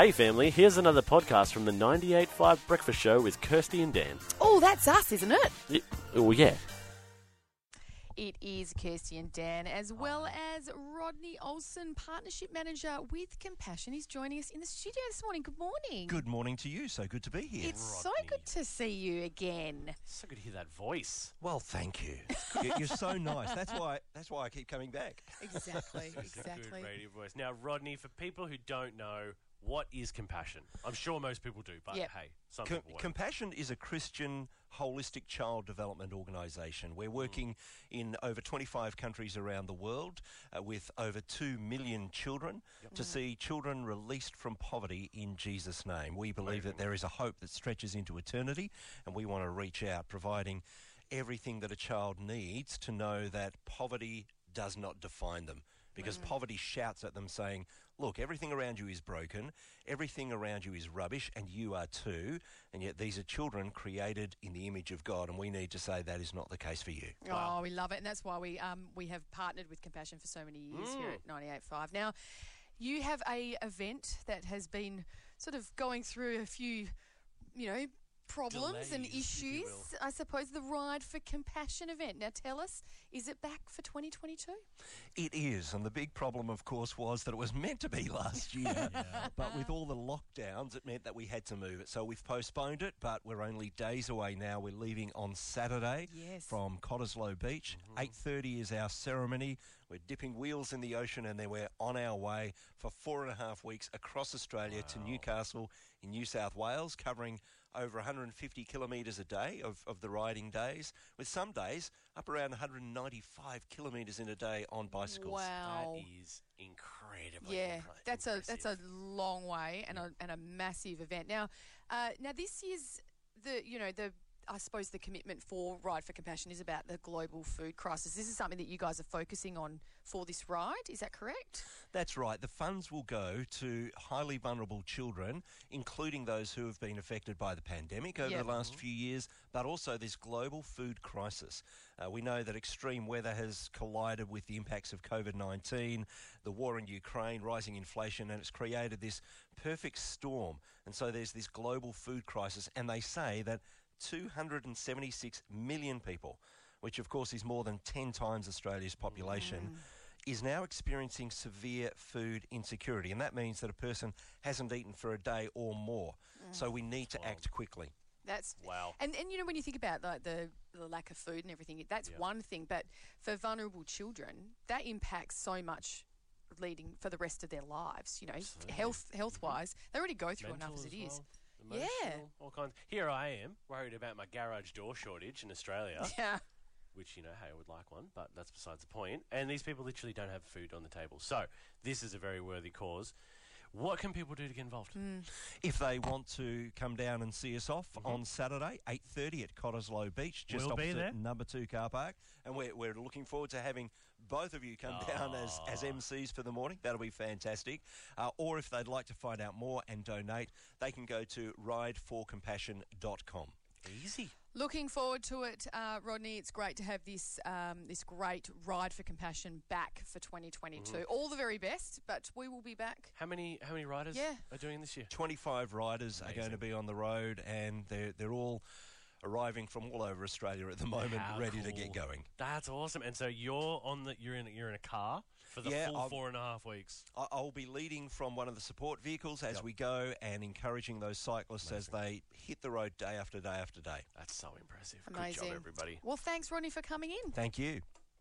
Hey, family, here's another podcast from the 98.5 Breakfast Show with Kirste and Dan. Oh, that's us, isn't it? Y- Oh, yeah. It is Kirste and Dan, as well as Rodney Olsen, Partnership Manager with Compassion. He's joining us in the studio this morning. Good morning. Good morning to you. So good to be here. It's so Rodney. good to see you again. So good to hear that voice. Well, thank you. You- You're so nice. That's why. That's why I keep coming back. Exactly, It's a exactly. good radio voice. Now, Rodney, for people who don't know, what is compassion? I'm sure most people do, but Yep. hey, some Com- people won't. Compassion is a Christian holistic child development organisation. We're working in over 25 countries around the world uh, with over 2 million children to see children released from poverty in Jesus' name. We believe that there is a hope that stretches into eternity, and we want to reach out, providing everything that a child needs to know that poverty does not define them. Because poverty shouts at them saying, Look, everything around you is broken, everything around you is rubbish, and you are too. And yet these are children created in the image of God, and we need to say that is not the case for you. Oh, we love it, and that's why we um we have partnered with Compassion for so many years here at 98.5. Now, you have a event that has been sort of going through a few, you know, problems and Delays, you issues. I suppose the Ride for Compassion event. Now, tell us, is it back for 2022? It is, and the big problem, of course, was that it was meant to be last year, but with all the lockdowns, it meant that we had to move it. So we've postponed it, but we're only days away now. We're leaving on Saturday Yes. from Cottesloe Beach. Mm-hmm. Eight thirty is our ceremony. We're dipping wheels in the ocean, and then we're on our way for four and a half weeks across Australia to Newcastle in New South Wales, covering over 150 kilometres a day of, of the riding days, with some days up around 195 kilometres in a day on bicycles. Wow. That is incredibly Yeah, impre- that's a that's a long way and a and a massive event. Now, uh, now this year's the you know the I suppose the commitment for Ride for Compassion is about the global food crisis. This is something that you guys are focusing on for this ride. Is that correct? That's right. The funds will go to highly vulnerable children, including those who have been affected by the pandemic over Yep. the last few years, but also this global food crisis. Uh, we know that extreme weather has collided with the impacts of COVID 19, the war in Ukraine, rising inflation, and it's created this perfect storm. And so there's this global food crisis, and they say that 276 million people, which of course is more than 10 times Australia's population, mm. is now experiencing severe food insecurity. And that means that a person hasn't eaten for a day or more. Mm. So we need to act quickly. That's Wow. And and you know when you think about like the the lack of food and everything, that's Yeah. one thing. But for vulnerable children, that impacts so much leading for the rest of their lives. You know, Absolutely. health health wise, they already go through enough Mental as it is. well, emotional, Yeah. all kinds. Here I am, worried about my garage door shortage in Australia, Yeah. which, you know, hey, I would like one, but that's besides the point. And these people literally don't have food on the table. So, this is a very worthy cause. What can people do to get involved? Hmm. If they want to come down and see us off mm-hmm. on Saturday, 8.30 at Cottesloe Beach, just We'll be opposite there. number two car park. And we're, we're looking forward to having both of you come ah. down as, as MCs for the morning. That'll be fantastic. Uh, or if they'd like to find out more and donate, they can go to rideforcompassion.com. Easy. Looking forward to it, uh, Rodney. It's great to have this um, this great ride for compassion back for 2022. All the very best, but we will be back. How many how many riders Yeah. are doing this year? 25 riders are going to be on the road and they're, they're all arriving from all over Australia at the moment, How ready to get going. That's awesome. And so you're on the you're in you're in a car for the Yeah, full I'll- four and a half weeks. I- I'll be leading from one of the support vehicles as Yep. we go and encouraging those cyclists as they hit the road day after day after day. That's so impressive. Amazing. Good job, everybody. Well, thanks, Ronnie, for coming in. Thank you.